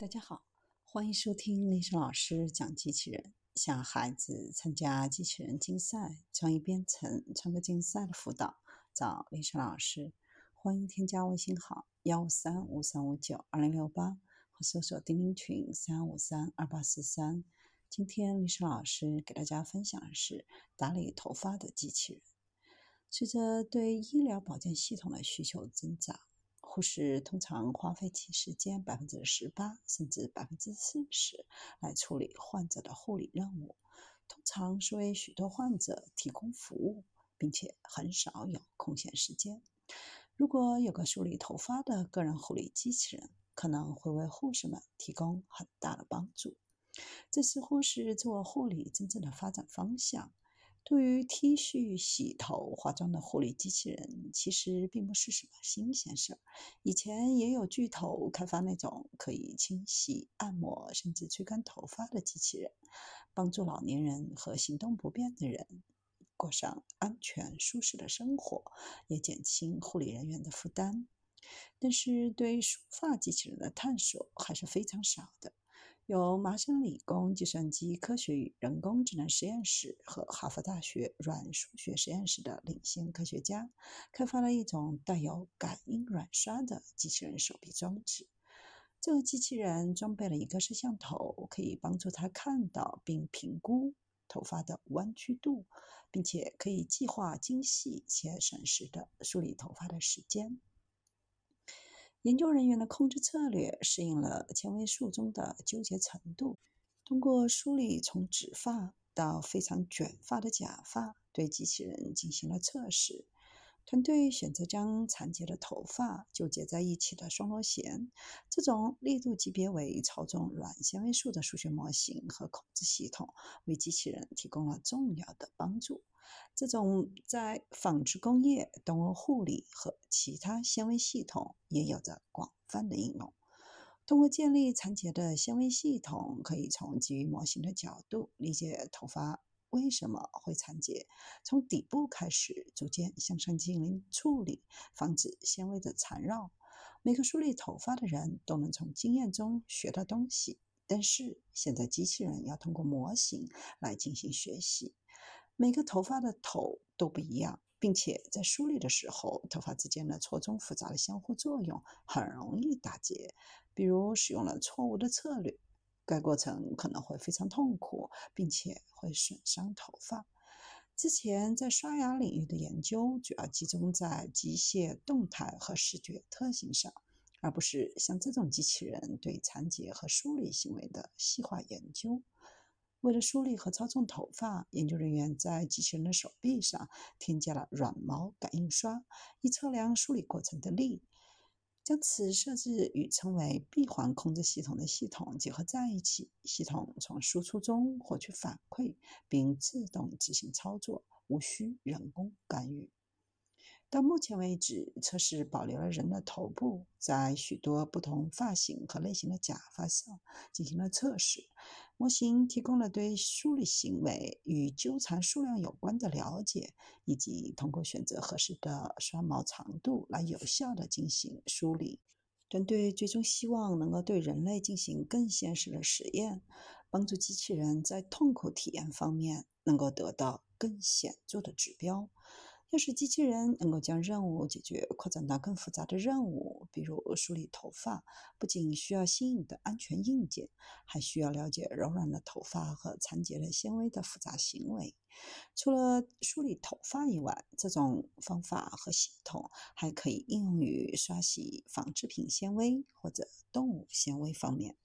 大家好，欢迎收听丽莎老师讲机器人。想孩子参加机器人竞赛、创意编程、创客竞赛的辅导，找丽莎老师。欢迎添加微信号幺五三五三五九二零六八，或搜索钉钉群三五三二八四三。今天丽莎老师给大家分享的是打理头发的机器人。随着对医疗保健系统的需求增长。护士通常花费其时间百分之十八甚至百分之四十来处理患者的护理任务，通常是为许多患者提供服务，并且很少有空闲时间。如果有个梳理头发的个人护理机器人，可能会为护士们提供很大的帮助。这似乎是做护理真正的发展方向。对于剃须、洗头、化妆的护理机器人，其实并不是什么新鲜事儿。以前也有巨头开发那种可以清洗、按摩，甚至吹干头发的机器人，帮助老年人和行动不便的人过上安全、舒适的生活，也减轻护理人员的负担。但是，对梳发机器人的探索还是非常少的。由麻省理工计算机科学与人工智能实验室和哈佛大学软数学实验室的领先科学家开发了一种带有感应软刷的机器人手臂装置。这个机器人装备了一个摄像头，可以帮助他看到并评估头发的弯曲度，并且可以计划精细且省时的梳理头发的时间。研究人员的控制策略适应了纤维素中的纠结程度，通过梳理从直发到非常卷发的假发，对机器人进行了测试。团队选择将缠结的头发纠结在一起的双螺旋，这种力度级别为操纵软纤维素的数学模型和控制系统，为机器人提供了重要的帮助。这种在纺织工业、动物护理和其他纤维系统也有着广泛的应用。通过建立缠结的纤维系统，可以从基于模型的角度理解头发。为什么会缠结？从底部开始，逐渐向上进行处理，防止纤维的缠绕。每个梳理头发的人都能从经验中学到东西，但是现在机器人要通过模型来进行学习。每个头发的头都不一样，并且在梳理的时候，头发之间的错综复杂的相互作用很容易打结，比如使用了错误的策略。该过程可能会非常痛苦，并且会损伤头发。之前在刷牙领域的研究主要集中在机械动态和视觉特性上，而不是像这种机器人对残结和梳理行为的细化研究。为了梳理和操纵头发，研究人员在机器人的手臂上添加了软毛感应刷，以测量梳理过程的力。将此设置与称为闭环控制系统的系统结合在一起，系统从输出中获取反馈，并自动执行操作，无需人工干预。到目前为止，测试保留了人的头部，在许多不同发型和类型的假发上进行了测试。模型提供了对梳理行为与纠缠数量有关的了解，以及通过选择合适的刷毛长度来有效地进行梳理。团队最终希望能够对人类进行更现实的实验，帮助机器人在痛苦体验方面能够得到更显著的指标。要是机器人能够将任务解决扩展到更复杂的任务，比如梳理头发，不仅需要新颖的安全硬件，还需要了解柔软的头发和缠结的纤维的复杂行为。除了梳理头发以外，这种方法和系统还可以应用于刷洗纺织品纤维或者动物纤维方面。